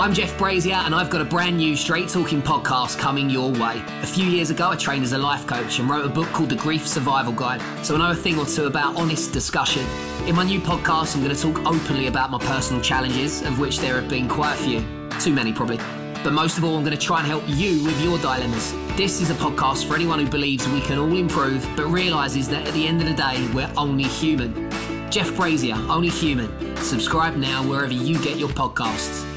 I'm Jeff Brazier, and I've got a brand new straight talking podcast coming your way. A few years ago, I trained as a life coach and wrote a book called The Grief Survival Guide, so I know a thing or two about honest discussion. In my new podcast, I'm going to talk openly about my personal challenges, of which there have been quite a few. Too many, probably. But most of all, I'm going to try and help you with your dilemmas. This is a podcast for anyone who believes we can all improve, but realises that at the end of the day, we're only human. Jeff Brazier, Only Human. Subscribe now wherever you get your podcasts.